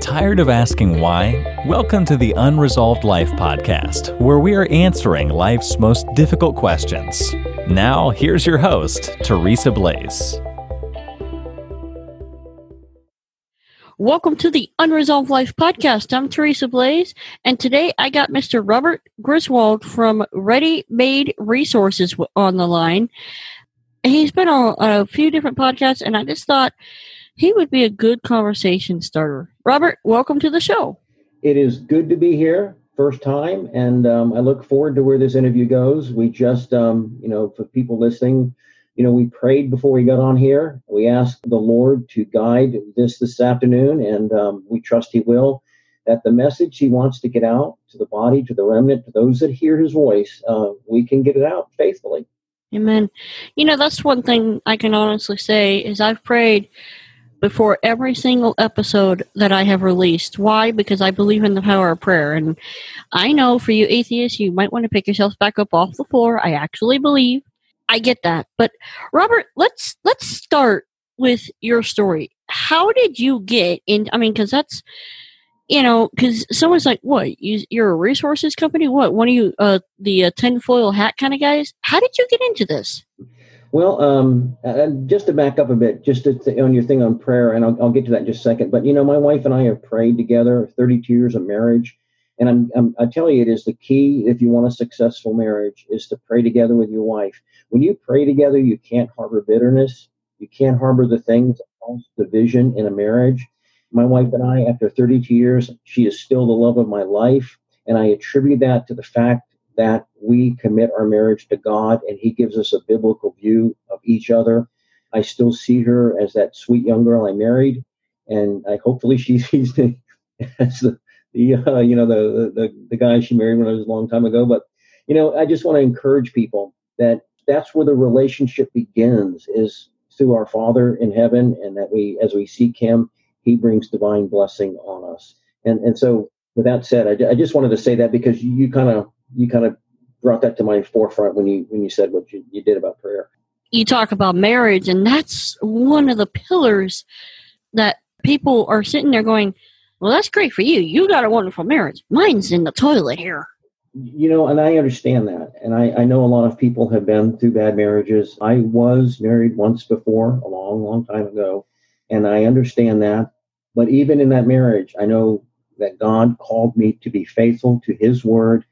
Tired of asking why? Welcome to the Unresolved Life podcast, where we are answering life's most difficult questions. Now, here's your host, Teresa Blaze. Welcome to the Unresolved Life podcast. I'm Teresa Blaze, and today I got Mr. Robert Griswold from Ready Made Resources on the line. He's been on a few different podcasts, and I just thought he would be a good conversation starter. Robert, welcome to the show. It is good to be here, first time, and um, I look forward to where this interview goes. We just, um, you know, for people listening, you know, we prayed before we got on here. We asked the Lord to guide this this afternoon, and um, we trust He will. That the message He wants to get out to the body, to the remnant, to those that hear His voice, uh, we can get it out faithfully. Amen. You know, that's one thing I can honestly say is I've prayed before every single episode that I have released. Why? Because I believe in the power of prayer. And I know for you atheists, you might want to pick yourself back up off the floor. I actually believe. I get that. But Robert, let's let's start with your story. How did you get in I mean cuz that's you know, because someone's like, "What? You, are a resources company? What? One of you, uh, the uh, tinfoil hat kind of guys? How did you get into this?" Well, um, uh, just to back up a bit, just th- on your thing on prayer, and I'll, I'll, get to that in just a second. But you know, my wife and I have prayed together, 32 years of marriage, and I'm, I'm I tell you, it is the key if you want a successful marriage is to pray together with your wife. When you pray together, you can't harbor bitterness, you can't harbor the things that cause division in a marriage. My wife and I, after 32 years, she is still the love of my life, and I attribute that to the fact that we commit our marriage to God and He gives us a biblical view of each other. I still see her as that sweet young girl I married, and I hopefully she sees me as the, the uh, you know the, the the guy she married when I was a long time ago. But you know, I just want to encourage people that that's where the relationship begins is through our Father in heaven, and that we as we seek Him, He brings divine blessing on us. And and so with that said, I, I just wanted to say that because you, you kind of you kind of brought that to my forefront when you when you said what you, you did about prayer. You talk about marriage, and that's one of the pillars that people are sitting there going, "Well, that's great for you. You got a wonderful marriage. Mine's in the toilet here." You know, and I understand that, and I, I know a lot of people have been through bad marriages. I was married once before, a long, long time ago, and I understand that. But even in that marriage, I know that God called me to be faithful to His word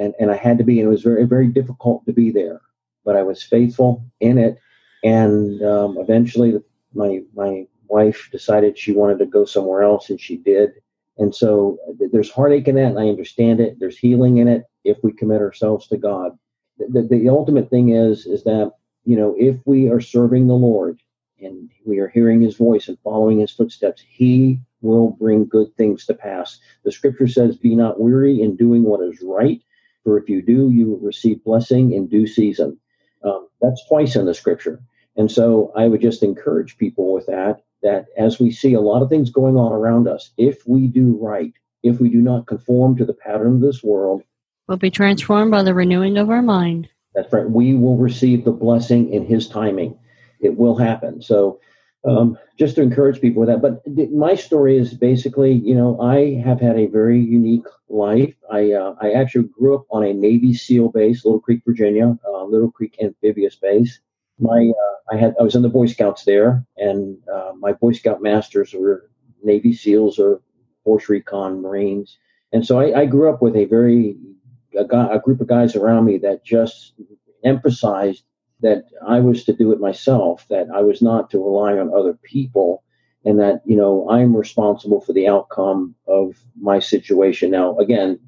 and and I had to be, and it was very very difficult to be there, but I was faithful in it, and um, eventually my my wife decided she wanted to go somewhere else, and she did, and so there's heartache in that, and I understand it. There's healing in it if we commit ourselves to God. The, the, the ultimate thing is is that you know if we are serving the Lord and we are hearing His voice and following His footsteps, He will bring good things to pass. The scripture says, Be not weary in doing what is right, for if you do, you will receive blessing in due season. Um, that's twice in the scripture. And so I would just encourage people with that, that as we see a lot of things going on around us, if we do right, if we do not conform to the pattern of this world, we'll be transformed by the renewing of our mind. That's right. We will receive the blessing in His timing. It will happen. So um, just to encourage people with that. But th- my story is basically, you know, I have had a very unique life. I uh, I actually grew up on a Navy SEAL base, Little Creek, Virginia, uh, Little Creek amphibious base. My uh, I had I was in the Boy Scouts there, and uh, my Boy Scout masters were Navy SEALs or Force Recon Marines, and so I, I grew up with a very a, guy, a group of guys around me that just emphasized that I was to do it myself, that I was not to rely on other people, and that, you know, I'm responsible for the outcome of my situation. Now, again,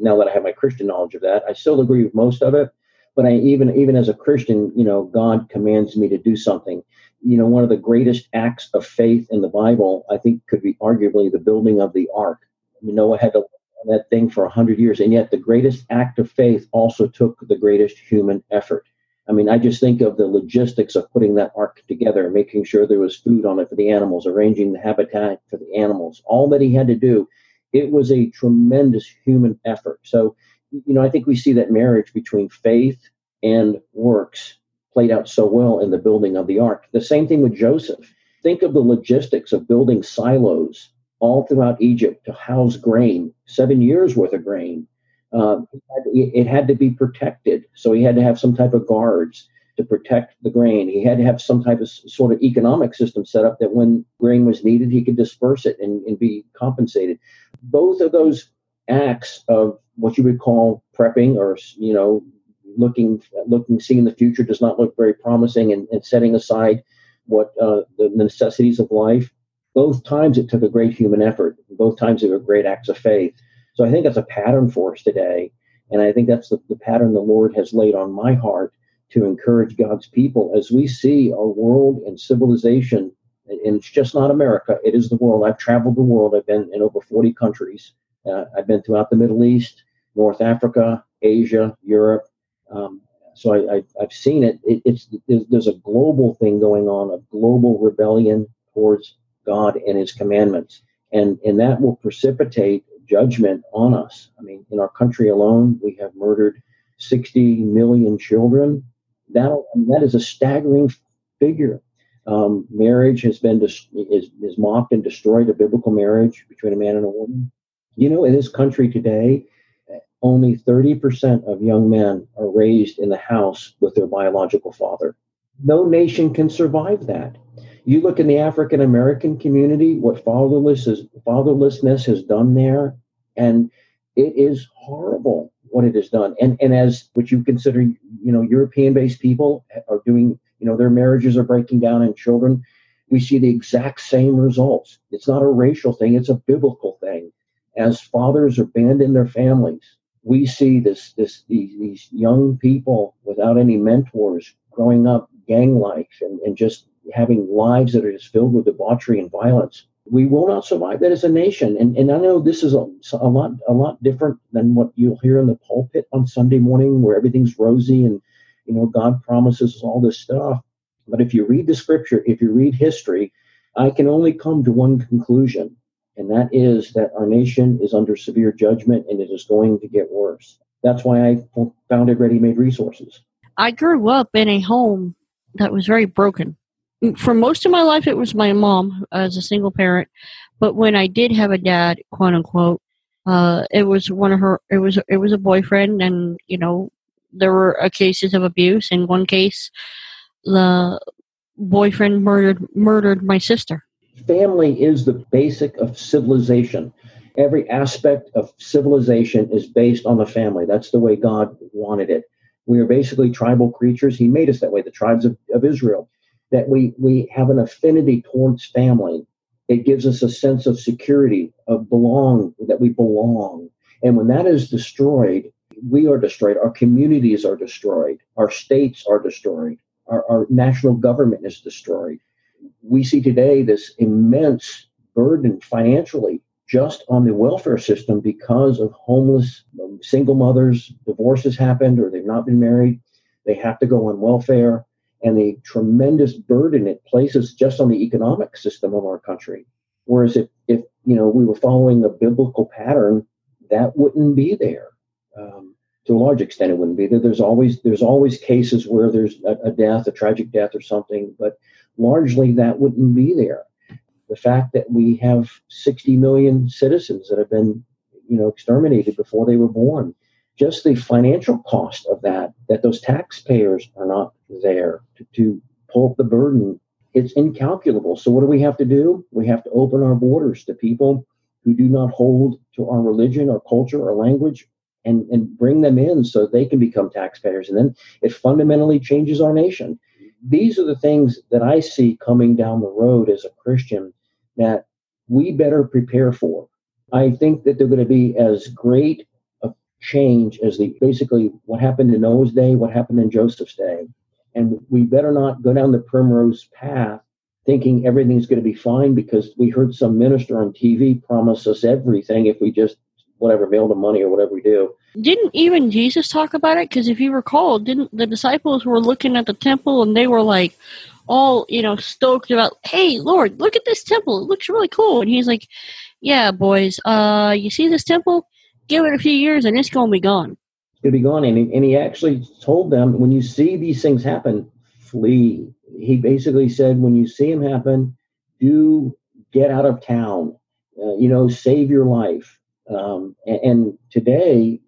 now that I have my Christian knowledge of that, I still agree with most of it. But I even even as a Christian, you know, God commands me to do something. You know, one of the greatest acts of faith in the Bible, I think, could be arguably the building of the ark. You Noah had to that thing for a hundred years, and yet the greatest act of faith also took the greatest human effort. I mean, I just think of the logistics of putting that ark together, making sure there was food on it for the animals, arranging the habitat for the animals, all that he had to do. It was a tremendous human effort. So, you know, I think we see that marriage between faith and works played out so well in the building of the ark. The same thing with Joseph. Think of the logistics of building silos all throughout Egypt to house grain, seven years worth of grain. Uh, it had to be protected, so he had to have some type of guards to protect the grain. He had to have some type of sort of economic system set up that when grain was needed, he could disperse it and, and be compensated. Both of those acts of what you would call prepping or you know looking looking seeing the future does not look very promising and, and setting aside what uh, the necessities of life both times it took a great human effort both times they were great acts of faith so i think that's a pattern for us today. And i think that's the, the pattern the lord has laid on my heart to encourage god's people. As we see our world and civilization and it's just not america. It is the world. I've traveled the world. I've been in over 40 countries. Uh, I've been throughout the Middle East, North Africa, Asia, Europe. Um, so I, have seen it. it it's there's, a global thing going on, a global rebellion towards God and His commandments, and and that will precipitate judgment on us. I mean, in our country alone, we have murdered 60 million children. That that is a staggering figure. Um, marriage has been dis- is, is mocked and destroyed. A biblical marriage between a man and a woman you know, in this country today, only 30% of young men are raised in the house with their biological father. No nation can survive that. You look in the African American community, what fatherless is, fatherlessness has done there, and it is horrible what it has done. And and as what you consider, you know, European-based people are doing, you know, their marriages are breaking down and children, we see the exact same results. It's not a racial thing, it's a biblical thing as fathers abandon their families, we see this, this these, these young people without any mentors growing up gang like and, and just having lives that are just filled with debauchery and violence. We will not survive that as a nation. And, and I know this is a, a lot a lot different than what you'll hear in the pulpit on Sunday morning where everything's rosy and you know God promises all this stuff. But if you read the scripture, if you read history, I can only come to one conclusion and that is that our nation is under severe judgment and it is going to get worse. That's why I founded Ready Made Resources. I grew up in a home that was very broken. For most of my life, it was my mom as a single parent, but when I did have a dad, quote unquote, uh, it was one of her. It was it was a boyfriend, and you know there were uh, cases of abuse. In one case, the boyfriend murdered murdered my sister family is the basic of civilization. Every aspect of civilization is based on the family. That's the way God wanted it. We are basically tribal creatures. He made us that way, the tribes of, of Israel, that we, we have an affinity towards family. It gives us a sense of security, of belong, that we belong. And when that is destroyed, we are destroyed. Our communities are destroyed. Our states are destroyed. Our, our national government is destroyed we see today this immense burden financially just on the welfare system because of homeless single mothers, divorces happened or they've not been married, they have to go on welfare, and the tremendous burden it places just on the economic system of our country. Whereas if, if you know we were following a biblical pattern, that wouldn't be there. Um, to a large extent, it wouldn't be there. There's always there's always cases where there's a, a death, a tragic death, or something, but largely that wouldn't be there. The fact that we have 60 million citizens that have been, you know, exterminated before they were born, just the financial cost of that, that those taxpayers are not there to, to pull up the burden, it's incalculable. So what do we have to do? We have to open our borders to people who do not hold to our religion or culture or language and, and bring them in so they can become taxpayers. And then it fundamentally changes our nation these are the things that I see coming down the road as a Christian that we better prepare for. I think that they're going to be as great a change as the basically what happened in Noah's day, what happened in Joseph's day. And we better not go down the primrose path thinking everything's going to be fine because we heard some minister on TV promise us everything if we just whatever mail the money or whatever we do. Didn't even Jesus talk about it? Because if you recall, didn't the disciples were looking at the temple and they were like all you know stoked about, hey Lord, look at this temple, it looks really cool. And he's like, yeah, boys, uh, you see this temple? Give it a few years and it's gonna be gone. Gonna be gone. And he, and he actually told them, when you see these things happen, flee. He basically said, when you see them happen, do get out of town uh, you know, save your life. Um, and, and, today,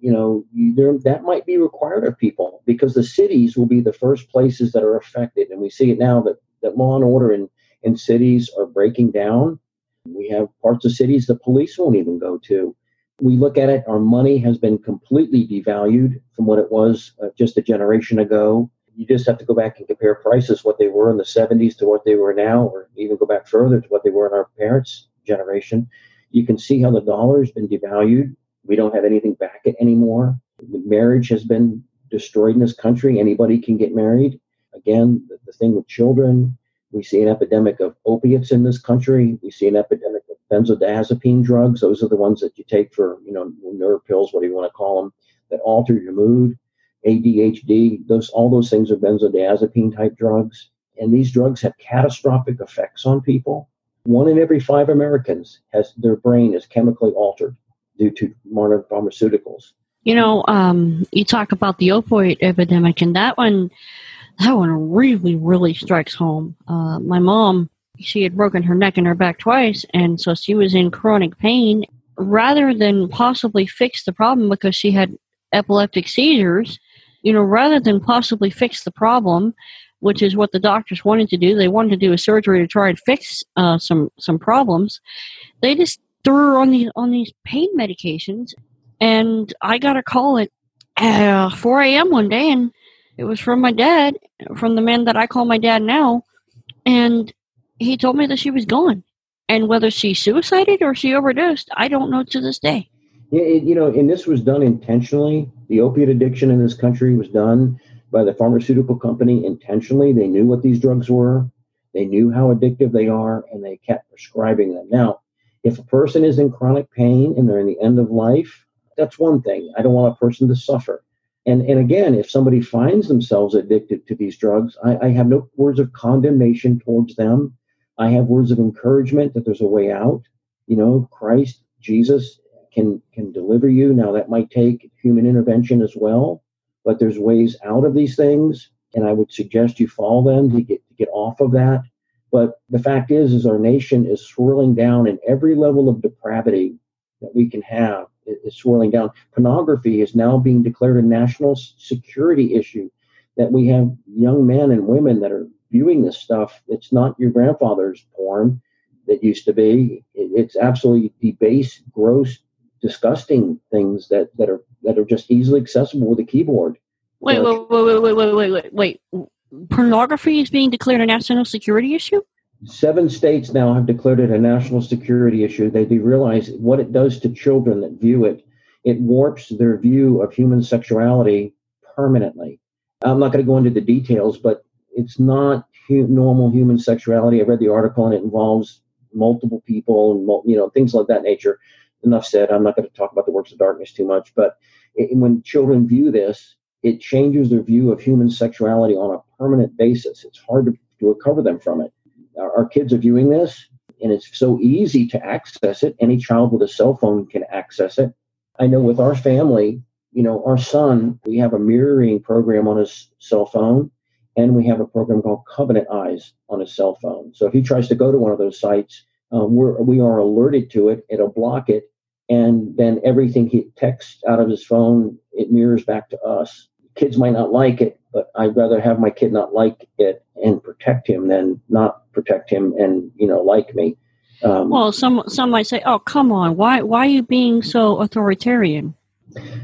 you know, there, that might be required of people because the cities will be the first places that are affected. And we see it now that, that law and order in, in cities are breaking down. We have parts of cities the police won't even go to. We look at it, our money has been completely devalued from what it was uh, just a generation ago you just have to go back and compare prices, what they were in the 70s to what they were now, or even go back further to what they were in our parents' generation. You can see how the dollar has been devalued. We don't have anything back it anymore. The marriage has been destroyed in this country. Anybody can get married. Again, the, the thing with children, we see an epidemic of opiates in this country. We see an epidemic of benzodiazepine drugs. Those are the ones that you take for, you know, nerve pills, what do you want to call them, that alter your mood. ADHD, those all those things are benzodiazepine type drugs. And these drugs have catastrophic effects on people. One in every five Americans has their brain is chemically altered due to modern pharmaceuticals. You know, um, you talk about the opioid epidemic, and that one, that one really, really strikes home. Uh, my mom, she had broken her neck and her back twice, and so she was in chronic pain. Rather than possibly fix the problem because she had epileptic seizures, you know, rather than possibly fix the problem, which is what the doctors wanted to do, they wanted to do a surgery to try and fix uh, some some problems. They just threw her on these on these pain medications, and I got a call at uh, 4 a.m. one day, and it was from my dad, from the man that I call my dad now, and he told me that she was gone. And whether she suicided or she overdosed, I don't know to this day. Yeah, it, you know, and this was done intentionally. The opiate addiction in this country was done by the pharmaceutical company intentionally. They knew what these drugs were, they knew how addictive they are, and they kept prescribing them. Now, if a person is in chronic pain and they're in the end of life, that's one thing. I don't want a person to suffer. And, and again, if somebody finds themselves addicted to these drugs, I, I have no words of condemnation towards them. I have words of encouragement that there's a way out. You know, Christ, Jesus can can deliver you. Now that might take human intervention as well, but there's ways out of these things, and I would suggest you follow them to get to get off of that. But the fact is, is our nation is swirling down, in every level of depravity that we can have is swirling down. Pornography is now being declared a national security issue. That we have young men and women that are viewing this stuff. It's not your grandfather's porn that used to be. It's absolutely debased, gross, disgusting things that, that are that are just easily accessible with a keyboard. Wait, wait, wait, wait, wait, wait, wait, wait. Pornography is being declared a national security issue? Seven states now have declared it a national security issue. They, realize what it does to children that view it. It warps their view of human sexuality permanently. I'm not going to go into the details, but it's not hu- normal human sexuality. I read the article and it involves multiple people and you know things like that nature enough said. I'm not going to talk about the works of darkness too much, but it, when children view this, it changes their view of human sexuality on a permanent basis. It's hard to, to recover them from it. Our, kids are viewing this, and it's so easy to access it. Any child with a cell phone can access it. I know with our family, you know, our son, we have a mirroring program on his cell phone, and we have a program called Covenant Eyes on his cell phone. So if he tries to go to one of those sites, um, we're, we are alerted to it. It'll block it. And then everything he texts out of his phone, it mirrors back to us. Kids might not like it, but I'd rather have my kid not like it and protect him than not protect him and, you know, like me. Um, well, some some might say, "Oh, come on! Why why are you being so authoritarian?"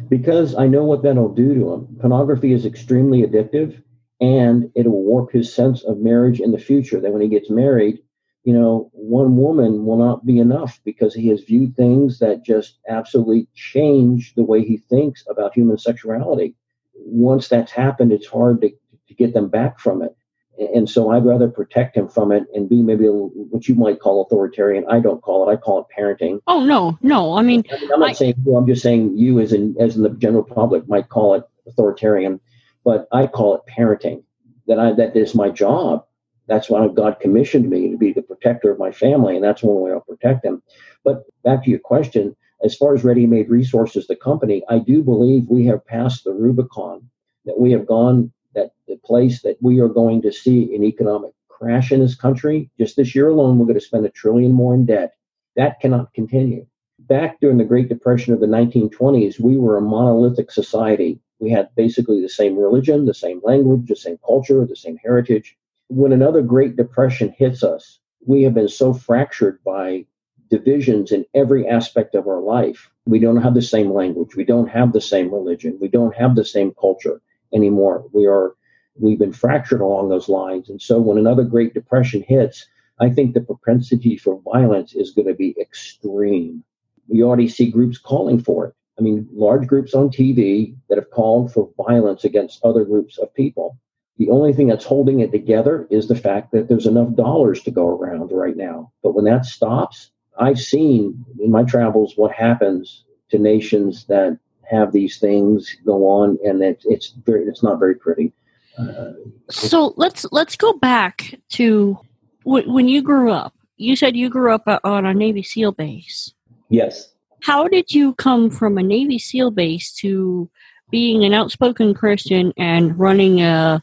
Because I know what that'll do to him. Pornography is extremely addictive, and it will warp his sense of marriage in the future. That when he gets married, you know, one woman will not be enough because he has viewed things that just absolutely change the way he thinks about human sexuality. Once that's happened, it's hard to, to get them back from it. And so I'd rather protect him from it and be maybe a, what you might call authoritarian. I don't call it. I call it parenting. Oh no, no. I mean, I am not I, saying you. I'm just saying you, as in as in the general public, might call it authoritarian, but I call it parenting. That I that is my job that's why God commissioned me to be the protector of my family, and that's one way I'll protect them. But back to your question, as far as Ready Made Resources, the company, I do believe we have passed the Rubicon, that we have gone that the place that we are going to see an economic crash in this country. Just this year alone, we're going to spend a trillion more in debt. That cannot continue. Back during the Great Depression of the 1920s, we were a monolithic society. We had basically the same religion, the same language, the same culture, the same heritage. When another Great Depression hits us, we have been so fractured by divisions in every aspect of our life. We don't have the same language. We don't have the same religion. We don't have the same culture anymore. We are we've been fractured along those lines. And so when another Great Depression hits, I think the propensity for violence is going to be extreme. We already see groups calling for it. I mean, large groups on TV that have called for violence against other groups of people. The only thing that's holding it together is the fact that there's enough dollars to go around right now. But when that stops, I've seen in my travels what happens to nations that have these things go on, and it, it's very, it's not very pretty. Uh, so let's let's go back to w- when you grew up. You said you grew up on a Navy SEAL base. Yes. How did you come from a Navy SEAL base to being an outspoken Christian and running a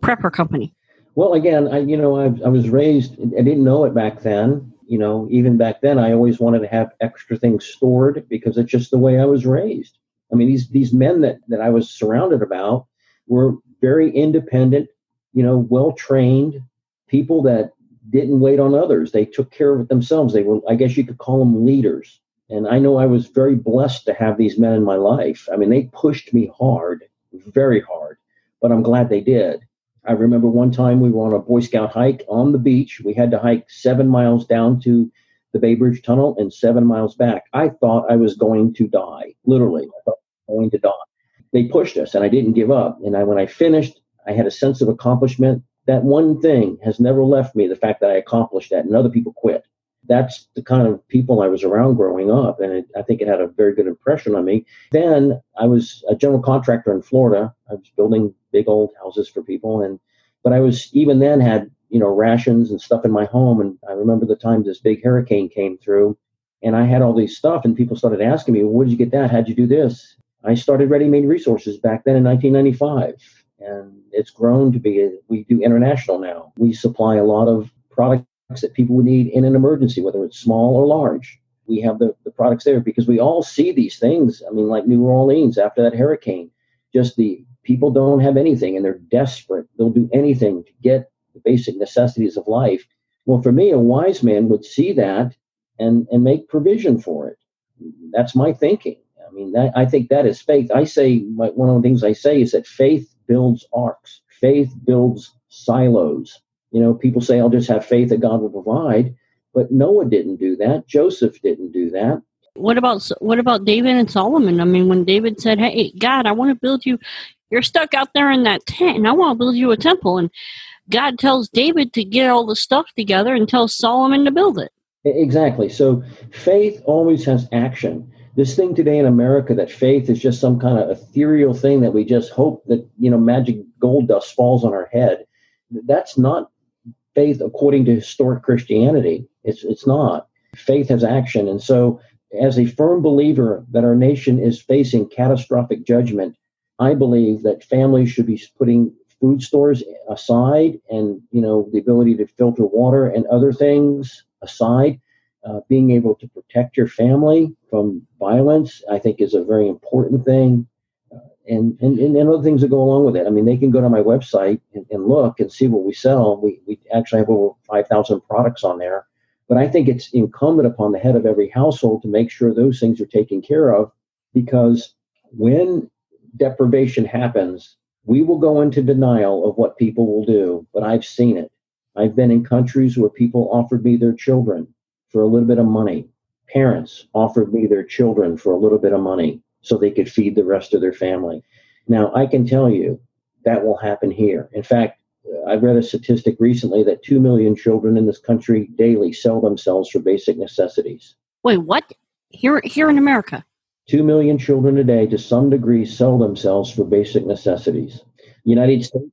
prepper company? Well, again, I you know I, I was raised. I didn't know it back then you know, even back then, I always wanted to have extra things stored because it's just the way I was raised. I mean, these these men that that I was surrounded about were very independent, you know, well trained people that didn't wait on others. They took care of it themselves. They were, I guess, you could call them leaders. And I know I was very blessed to have these men in my life. I mean, they pushed me hard, very hard, but I'm glad they did. I remember one time we were on a Boy Scout hike on the beach. We had to hike seven miles down to the Bay Bridge Tunnel and seven miles back. I thought I was going to die, literally. I thought I was going to die. They pushed us, and I didn't give up. And I, when I finished, I had a sense of accomplishment. That one thing has never left me the fact that I accomplished that, and other people quit. That's the kind of people I was around growing up, and it, I think it had a very good impression on me. Then I was a general contractor in Florida. I was building big old houses for people. And but I was even then had you know rations and stuff in my home. And I remember the time this big hurricane came through, and I had all these stuff, and people started asking me, well, "Where did you get that? How'd you do this?" I started Ready Made Resources back then in 1995, and it's grown to be. We do international now. We supply a lot of products that people would need in an emergency, whether it's small or large. We have the, the products there because we all see these things. I mean, like New Orleans after that hurricane, just the people don't have anything and they're desperate. They'll do anything to get the basic necessities of life. Well, for me, a wise man would see that and, and make provision for it. That's my thinking. I mean, that, I think that is faith. I say, one of the things I say is that faith builds arks, faith builds silos. You know, people say, I'll just have faith that God will provide. But Noah didn't do that. Joseph didn't do that. What about what about David and Solomon? I mean, when David said, "Hey, God, I want to build you," you're stuck out there in that tent, and I want to build you a temple. And God tells David to get all the stuff together and tells Solomon to build it. Exactly. So faith always has action. This thing today in America that faith is just some kind of ethereal thing that we just hope that you know magic gold dust falls on our head. That's not faith according to historic Christianity. It's it's not. Faith has action, and so as a firm believer that our nation is facing catastrophic judgment, I believe that families should be putting food stores aside and you know the ability to filter water and other things aside uh, being able to protect your family from violence i think is a very important thing uh, and, and and other things that go along with it i mean they can go to my website and, and look and see what we sell we, we actually have over 5000 products on there but I think it's incumbent upon the head of every household to make sure those things are taken care of because when deprivation happens, we will go into denial of what people will do. But I've seen it. I've been in countries where people offered me their children for a little bit of money. Parents offered me their children for a little bit of money so they could feed the rest of their family. Now, I can tell you that will happen here. In fact, uh, I read a statistic recently that 2 million children in this country daily sell themselves for basic necessities. Wait, what? Here, here in America? 2 million children a day, to some degree, sell themselves for basic necessities. United States,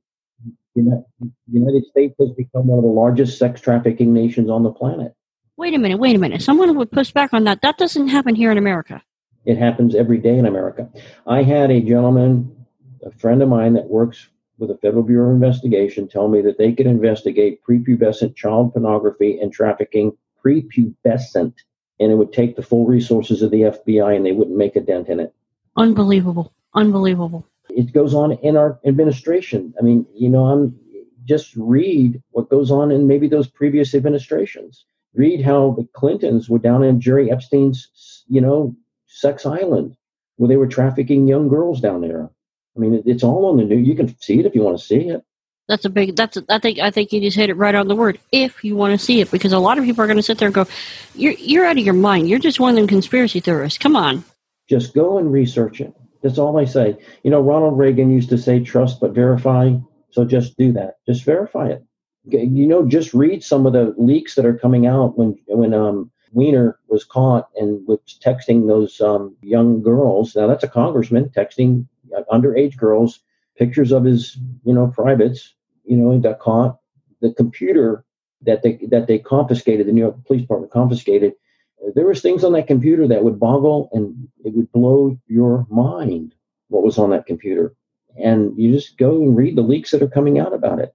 United States has become one of the largest sex trafficking nations on the planet. Wait a minute, wait a minute. Someone would push back on that. That doesn't happen here in America. It happens every day in America. I had a gentleman, a friend of mine that works with the Federal Bureau of Investigation tell me that they could investigate prepubescent child pornography and trafficking prepubescent and it would take the full resources of the FBI and they wouldn't make a dent in it. Unbelievable. Unbelievable. It goes on in our administration. I mean, you know, I'm just read what goes on in maybe those previous administrations. Read how the Clintons were down in Jerry Epstein's, you know, sex island where they were trafficking young girls down there. I mean, it's all on the news. You can see it if you want to see it. That's a big. That's. A, I think. I think you just hit it right on the word. If you want to see it, because a lot of people are going to sit there and go, "You're you're out of your mind. You're just one of them conspiracy theorists. Come on." Just go and research it. That's all I say. You know, Ronald Reagan used to say, "Trust but verify." So just do that. Just verify it. You know, just read some of the leaks that are coming out when when um, Weiner was caught and was texting those um, young girls. Now that's a congressman texting underage girls pictures of his, you know, privates, you know, and got caught. The computer that they that they confiscated, the New York Police Department confiscated, there was things on that computer that would boggle and it would blow your mind what was on that computer. And you just go and read the leaks that are coming out about it.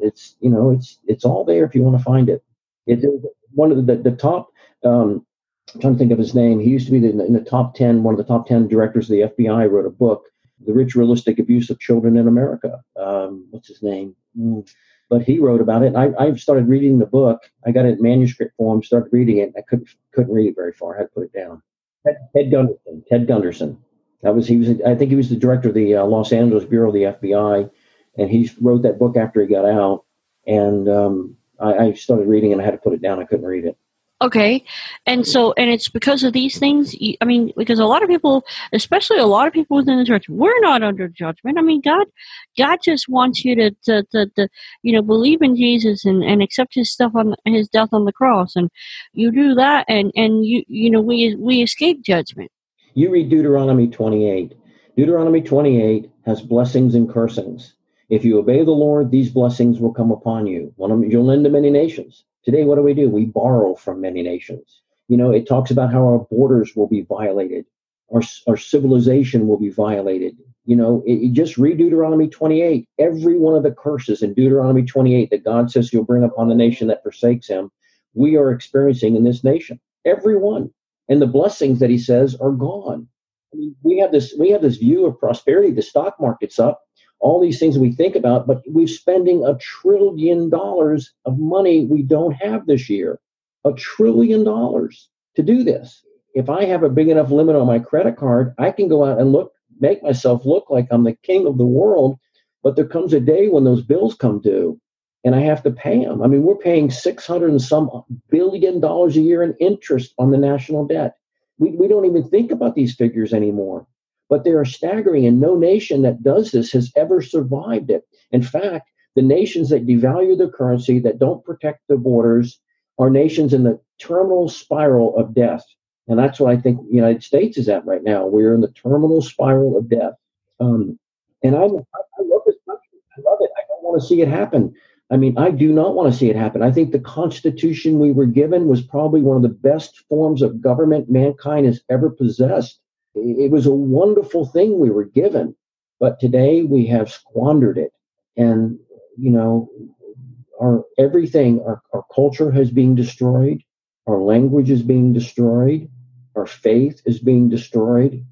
It's you know it's it's all there if you want to find it. It one of the the top. Um, I'm trying to think of his name. He used to be the, in the top ten, one of the top ten directors of the FBI. Wrote a book the Ritualistic abuse of children in America. Um, what's his name? Mm. But he wrote about it. I, I started reading the book. I got it in manuscript form, started reading it. I couldn't couldn't read it very far. I had to put it down. Ted, Ted Gunderson. Ted Gunderson. That was he was. I think he was the director of the uh, Los Angeles Bureau of the FBI, and he wrote that book after he got out. And um, I, I started reading, and I had to put it down. I couldn't read it. Okay. And so, and it's because of these things. I mean, because a lot of people, especially a lot of people within the church, we're not under judgment. I mean, God, God just wants you to, to, to, to you know, believe in Jesus and, and accept his stuff on his death on the cross. And you do that and, and you, you know, we, we escape judgment. You read Deuteronomy 28. Deuteronomy 28 has blessings and cursings. If you obey the Lord, these blessings will come upon you. One of them, you'll lend to many nations. Today, what do we do? We borrow from many nations. You know, it talks about how our borders will be violated, our, our civilization will be violated. You know, it, it just read Deuteronomy 28. Every one of the curses in Deuteronomy 28 that God says he'll bring upon the nation that forsakes him, we are experiencing in this nation. Every one. And the blessings that he says are gone. I mean, we have this we have this view of prosperity. The stock market's up all these things we think about, but we're spending a trillion dollars of money we don't have this year. A trillion dollars to do this. If I have a big enough limit on my credit card, I can go out and look, make myself look like I'm the king of the world. But there comes a day when those bills come due and I have to pay them. I mean, we're paying 600 and some billion dollars a year in interest on the national debt. We, we don't even think about these figures anymore but they are staggering, and no nation that does this has ever survived it. In fact, the nations that devalue their currency, that don't protect their borders, are nations in the terminal spiral of death. And that's what I think the United States is at right now. We're in the terminal spiral of death. Um, and I, I love this country. I love it. I don't want to see it happen. I mean, I do not want to see it happen. I think the Constitution we were given was probably one of the best forms of government mankind has ever possessed. It was a wonderful thing we were given, but today we have squandered it. And, you know, our everything, our, our culture has been destroyed, our language is being destroyed, our faith is being destroyed,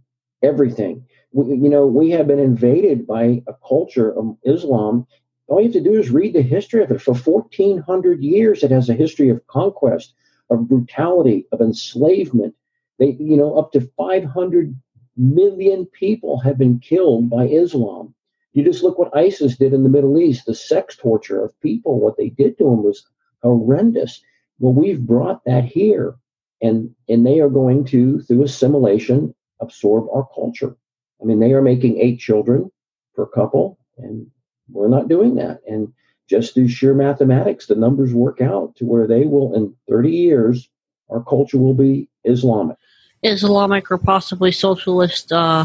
everything. We, you know, we have been invaded by a culture of Islam. All you have to do is read the history of it. For 1400 years, it has a history of conquest, of brutality, of enslavement, they, you know, up to 500 million people have been killed by Islam. You just look what ISIS did in the Middle East, the sex torture of people, what they did to them was horrendous. Well, we've brought that here, and, and they are going to, through assimilation, absorb our culture. I mean, they are making eight children per couple, and we're not doing that. And just through sheer mathematics, the numbers work out to where they will, in 30 years, our culture will be Islamic. Islamic or possibly socialist, uh,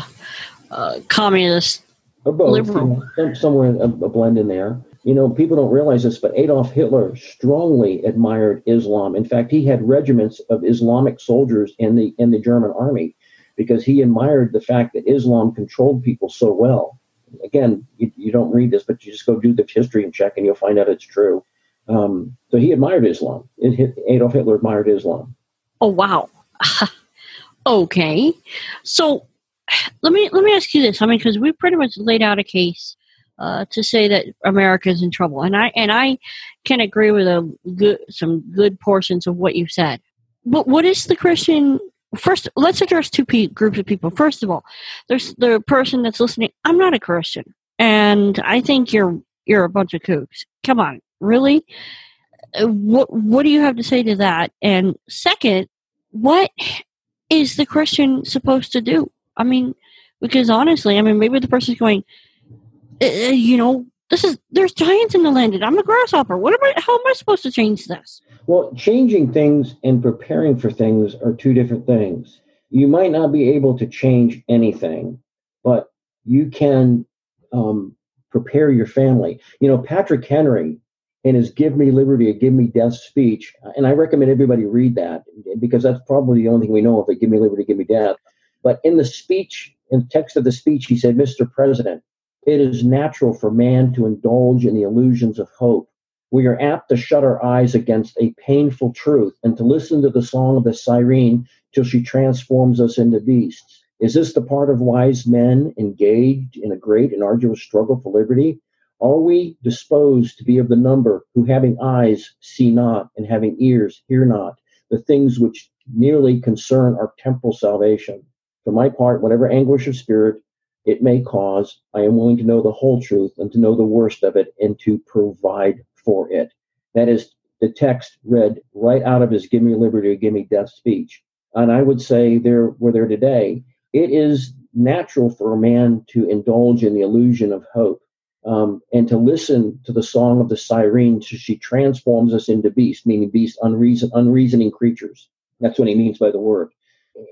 uh, communist, or both, liberal. You know, somewhere a, a blend in there. You know, people don't realize this, but Adolf Hitler strongly admired Islam. In fact, he had regiments of Islamic soldiers in the in the German army because he admired the fact that Islam controlled people so well. Again, you, you don't read this, but you just go do the history and check, and you'll find out it's true. Um, so he admired Islam. Adolf Hitler admired Islam. Oh wow! okay, so let me let me ask you this. I mean, because we pretty much laid out a case uh, to say that America is in trouble, and I and I can agree with a good some good portions of what you've said. But what is the Christian? First, let's address two pe- groups of people. First of all, there's the person that's listening. I'm not a Christian, and I think you're you're a bunch of kooks. Come on, really? Uh, what what do you have to say to that? And second, what is the Christian supposed to do? I mean, because honestly, I mean, maybe the person's going, uh, uh, you know, this is there's giants in the land, and I'm a grasshopper. What am I? How am I supposed to change this? Well, changing things and preparing for things are two different things. You might not be able to change anything, but you can um, prepare your family. You know, Patrick Henry in his "Give Me Liberty, or Give Me Death" speech, and I recommend everybody read that because that's probably the only thing we know of it. Give me liberty, give me death. But in the speech, in the text of the speech, he said, "Mr. President." It is natural for man to indulge in the illusions of hope. We are apt to shut our eyes against a painful truth and to listen to the song of the siren till she transforms us into beasts. Is this the part of wise men engaged in a great and arduous struggle for liberty? Are we disposed to be of the number who, having eyes, see not, and having ears, hear not, the things which nearly concern our temporal salvation? For my part, whatever anguish of spirit it may cause, I am willing to know the whole truth and to know the worst of it and to provide for it. That is the text read right out of his Give Me Liberty or Give Me Death speech. And I would say there we're there today. It is natural for a man to indulge in the illusion of hope um, and to listen to the song of the siren so she transforms us into beasts, meaning beasts, unreason, unreasoning creatures. That's what he means by the word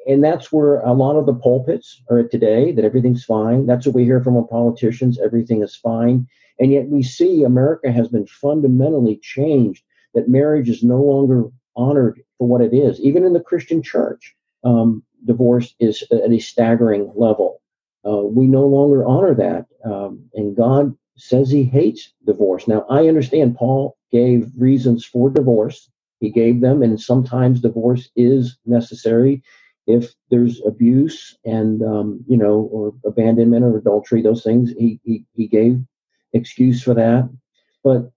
and that's where a lot of the pulpits are at today that everything's fine. That's what we hear from our politicians everything is fine. And yet we see America has been fundamentally changed, that marriage is no longer honored for what it is. Even in the Christian church, um, divorce is at a staggering level. Uh, we no longer honor that. Um, and God says he hates divorce. Now, I understand Paul gave reasons for divorce. He gave them, and sometimes divorce is necessary if there's abuse and um, you know or abandonment or adultery those things he, he he gave excuse for that but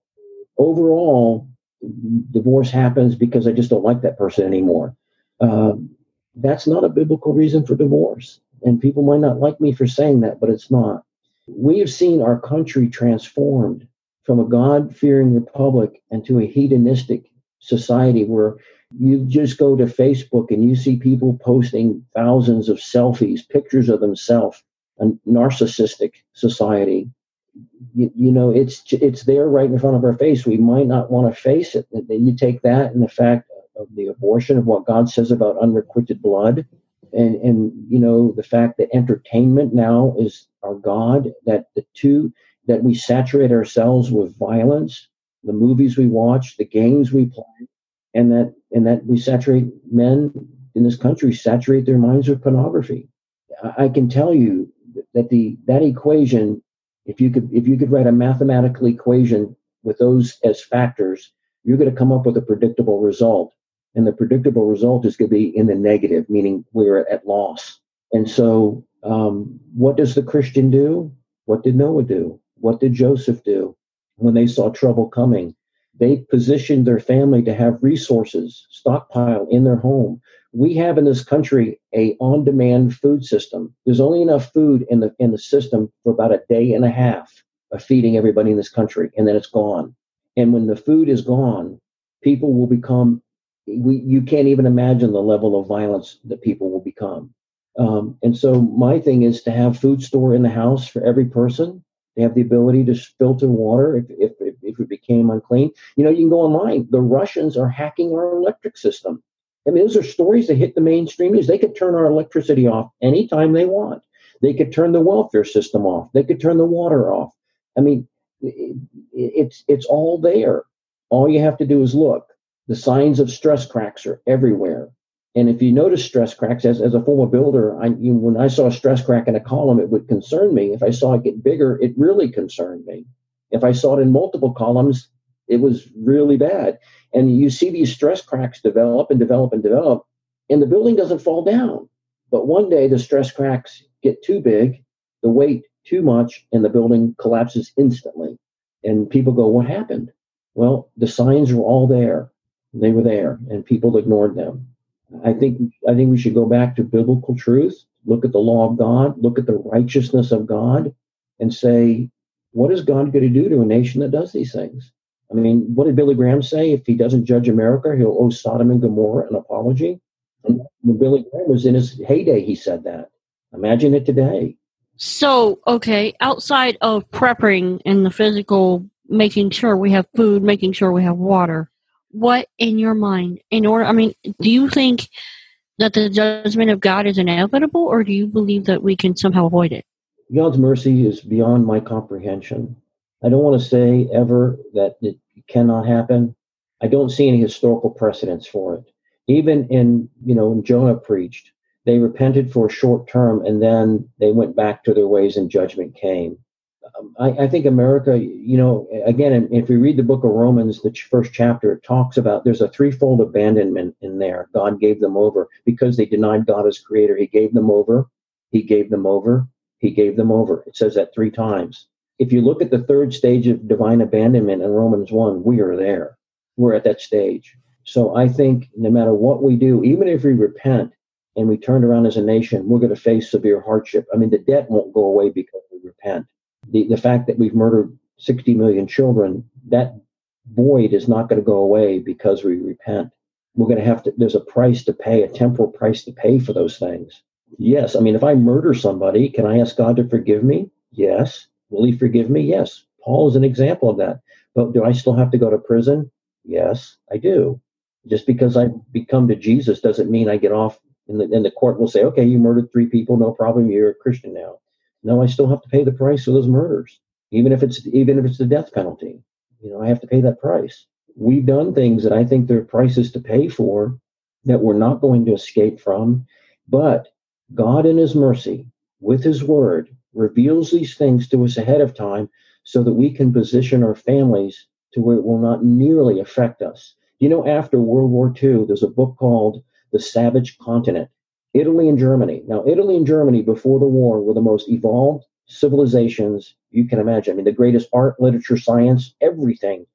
overall divorce happens because i just don't like that person anymore uh, that's not a biblical reason for divorce and people might not like me for saying that but it's not we have seen our country transformed from a god-fearing republic into a hedonistic society where you just go to Facebook and you see people posting thousands of selfies, pictures of themselves, a narcissistic society. You, you, know, it's it's there right in front of our face. We might not want to face it. You take that and the fact of the abortion of what God says about unrequited blood, and and you know the fact that entertainment now is our God. That the two that we saturate ourselves with violence, the movies we watch, the games we play, and that and that we saturate men in this country saturate their minds with pornography. I, I can tell you that the that equation, if you could if you could write a mathematical equation with those as factors, you're going to come up with a predictable result. And the predictable result is going to be in the negative, meaning we're at loss. And so, um, what does the Christian do? What did Noah do? What did Joseph do when they saw trouble coming? They positioned their family to have resources stockpile in their home. We have in this country a on-demand food system. There's only enough food in the in the system for about a day and a half of feeding everybody in this country, and then it's gone. And when the food is gone, people will become we, you can't even imagine the level of violence that people will become. Um, and so my thing is to have food store in the house for every person they have the ability to filter water if, if, if it became unclean. You know, you can go online. The Russians are hacking our electric system. I mean, those are stories that hit the mainstream news. They could turn our electricity off anytime they want. They could turn the welfare system off. They could turn the water off. I mean, it, it's it's all there. All you have to do is look. The signs of stress cracks are everywhere. And if you notice stress cracks, as, as a former builder, I, you, when I saw a stress crack in a column, it would concern me. If I saw it get bigger, it really concerned me. If I saw it in multiple columns, it was really bad. And you see these stress cracks develop and develop and develop. and the building doesn't fall down. But one day the stress cracks get too big, the weight too much, and the building collapses instantly. And people go, What happened? Well, the signs were all there. They were there, and people ignored them. I think I think we should go back to biblical truth, look at the law of God, look at the righteousness of God, and say, what is God going to do to a nation that does these things? I mean, what did Billy Graham say? If he doesn't judge America, he'll owe Sodom and Gomorrah an apology. And when Billy Graham was in his heyday, he said that. Imagine it today. So, okay, outside of prepping and the physical, making sure we have food, making sure we have water, what in your mind, in order, I mean, do you think that the judgment of God is inevitable, or do you believe that we can somehow avoid it? God's mercy is beyond my comprehension. I don't want to say ever that it cannot happen. I don't see any historical precedents for it. Even in, you know, when Jonah preached, they repented for a short term and then they went back to their ways and judgment came. Um, I, I, think America, you know, again, if we read the book of Romans, the first chapter, it talks about there's a threefold abandonment in there. God gave them over because they denied God as creator. He gave them over. He gave them over. He gave them over. It says that three times. If you look at the third stage of divine abandonment in Romans 1, we are there. We're at that stage. So I think no matter what we do, even if we repent and we turn around as a nation, we're going to face severe hardship. I mean, the debt won't go away because we repent the, the fact that we've murdered 60 million children, that void is not going to go away because we repent. We're going to have to, there's a price to pay, a temporal price to pay for those things. Yes. I mean, if I murder somebody, can I ask God to forgive me? Yes. Will he forgive me? Yes. Paul is an example of that. But do I still have to go to prison? Yes, I do. Just because I become to Jesus doesn't mean I get off and the, and the court will say, okay, you murdered three people, no problem, you're a Christian now. No, I still have to pay the price for those murders, even if it's even if it's the death penalty. You know, I have to pay that price. We've done things that I think there are prices to pay for that we're not going to escape from, but God in His mercy, with His Word, reveals these things to us ahead of time so that we can position our families to where it will not nearly affect us. You know, after World War II, there's a book called The Savage Continent. Italy and Germany. Now, Italy and Germany before the war were the most evolved civilizations you can imagine. I mean, the greatest art, literature, science, everything,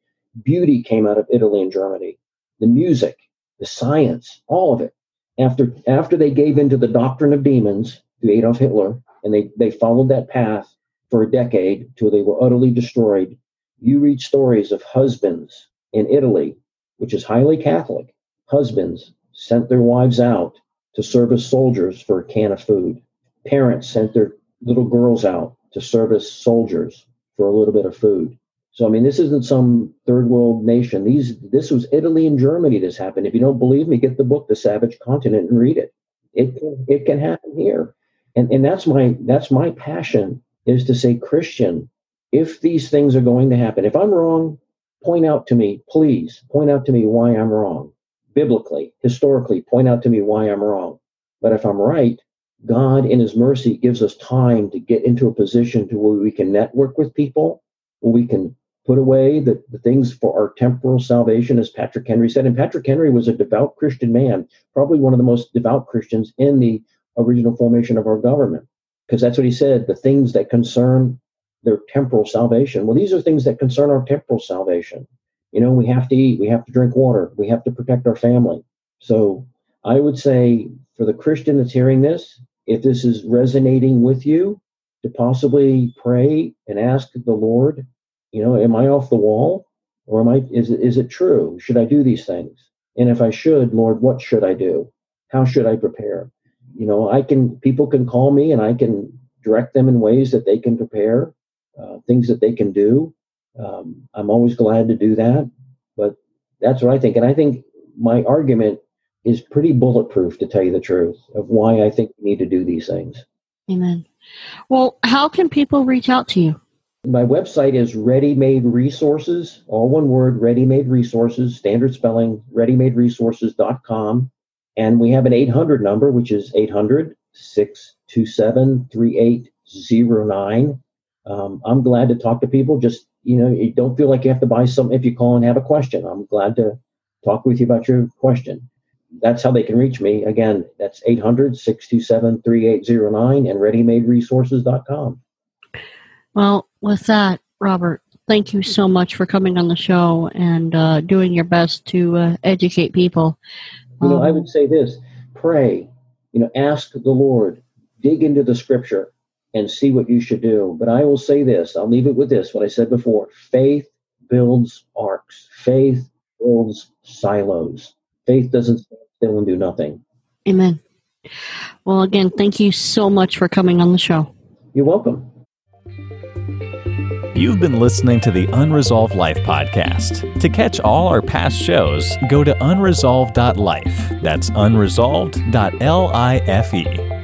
beauty came out of Italy and Germany. The music, the science, all of it. After after they gave into the doctrine of demons to Adolf Hitler, and they, they followed that path for a decade till they were utterly destroyed, you read stories of husbands in Italy, which is highly Catholic. Husbands sent their wives out to serve as soldiers for a can of food. Parents sent their little girls out to serve as soldiers for a little bit of food. So I mean, this isn't some third world nation. These this was Italy and Germany. This happened. If you don't believe me, get the book The Savage Continent and read it. It can, it can happen here, and and that's my that's my passion is to say Christian. If these things are going to happen, if I'm wrong, point out to me, please point out to me why I'm wrong biblically, historically, point out to me why I'm wrong. But if I'm right, God in his mercy gives us time to get into a position to where we can network with people, where we can put away the, the things for our temporal salvation, as Patrick Henry said. And Patrick Henry was a devout Christian man, probably one of the most devout Christians in the original formation of our government, because that's what he said the things that concern their temporal salvation. Well, these are things that concern our temporal salvation. You know, we have to eat, we have to drink water, we have to protect our family. So I would say for the Christian that's hearing this, if this is resonating with you, to possibly pray and ask the Lord, you know, am I off the wall? Or am I is it is it true? Should I do these things? And if I should, Lord, what should I do? How should I prepare? You know, I can people can call me and I can direct them in ways that they can prepare, uh, things that they can do. Um, I'm always glad to do that, but that's what I think. And I think my argument is pretty bulletproof, to tell you the truth, of why I think we need to do these things. Amen. Well, how can people reach out to you? My website is Ready Made Resources, all one word, Ready Made Resources, standard spelling, readymaderesources.com. And we have an 800 number, which is 800 627 3809. Um, I'm glad to talk to people. Just you know, you don't feel like you have to buy something if you call and have a question. I'm glad to talk with you about your question. that's how they can reach me. Again, that's 800 627 3809 and readymaderesources.com. Well, with that, Robert, thank you so much for coming on the show and uh, doing your best to uh, educate people. You know, um, I would say this pray, you know, ask the Lord, dig into the scripture and see what you should do. But I will say this I'll leave it with this what I said before faith builds arks, faith builds silos. Faith doesn't stand still and do nothing. Amen. Well, again, thank you so much for coming on the show. You're welcome. You've been listening to the Unresolved Life podcast. To catch all our past shows, go to unresolved.life. That's unresolved.life.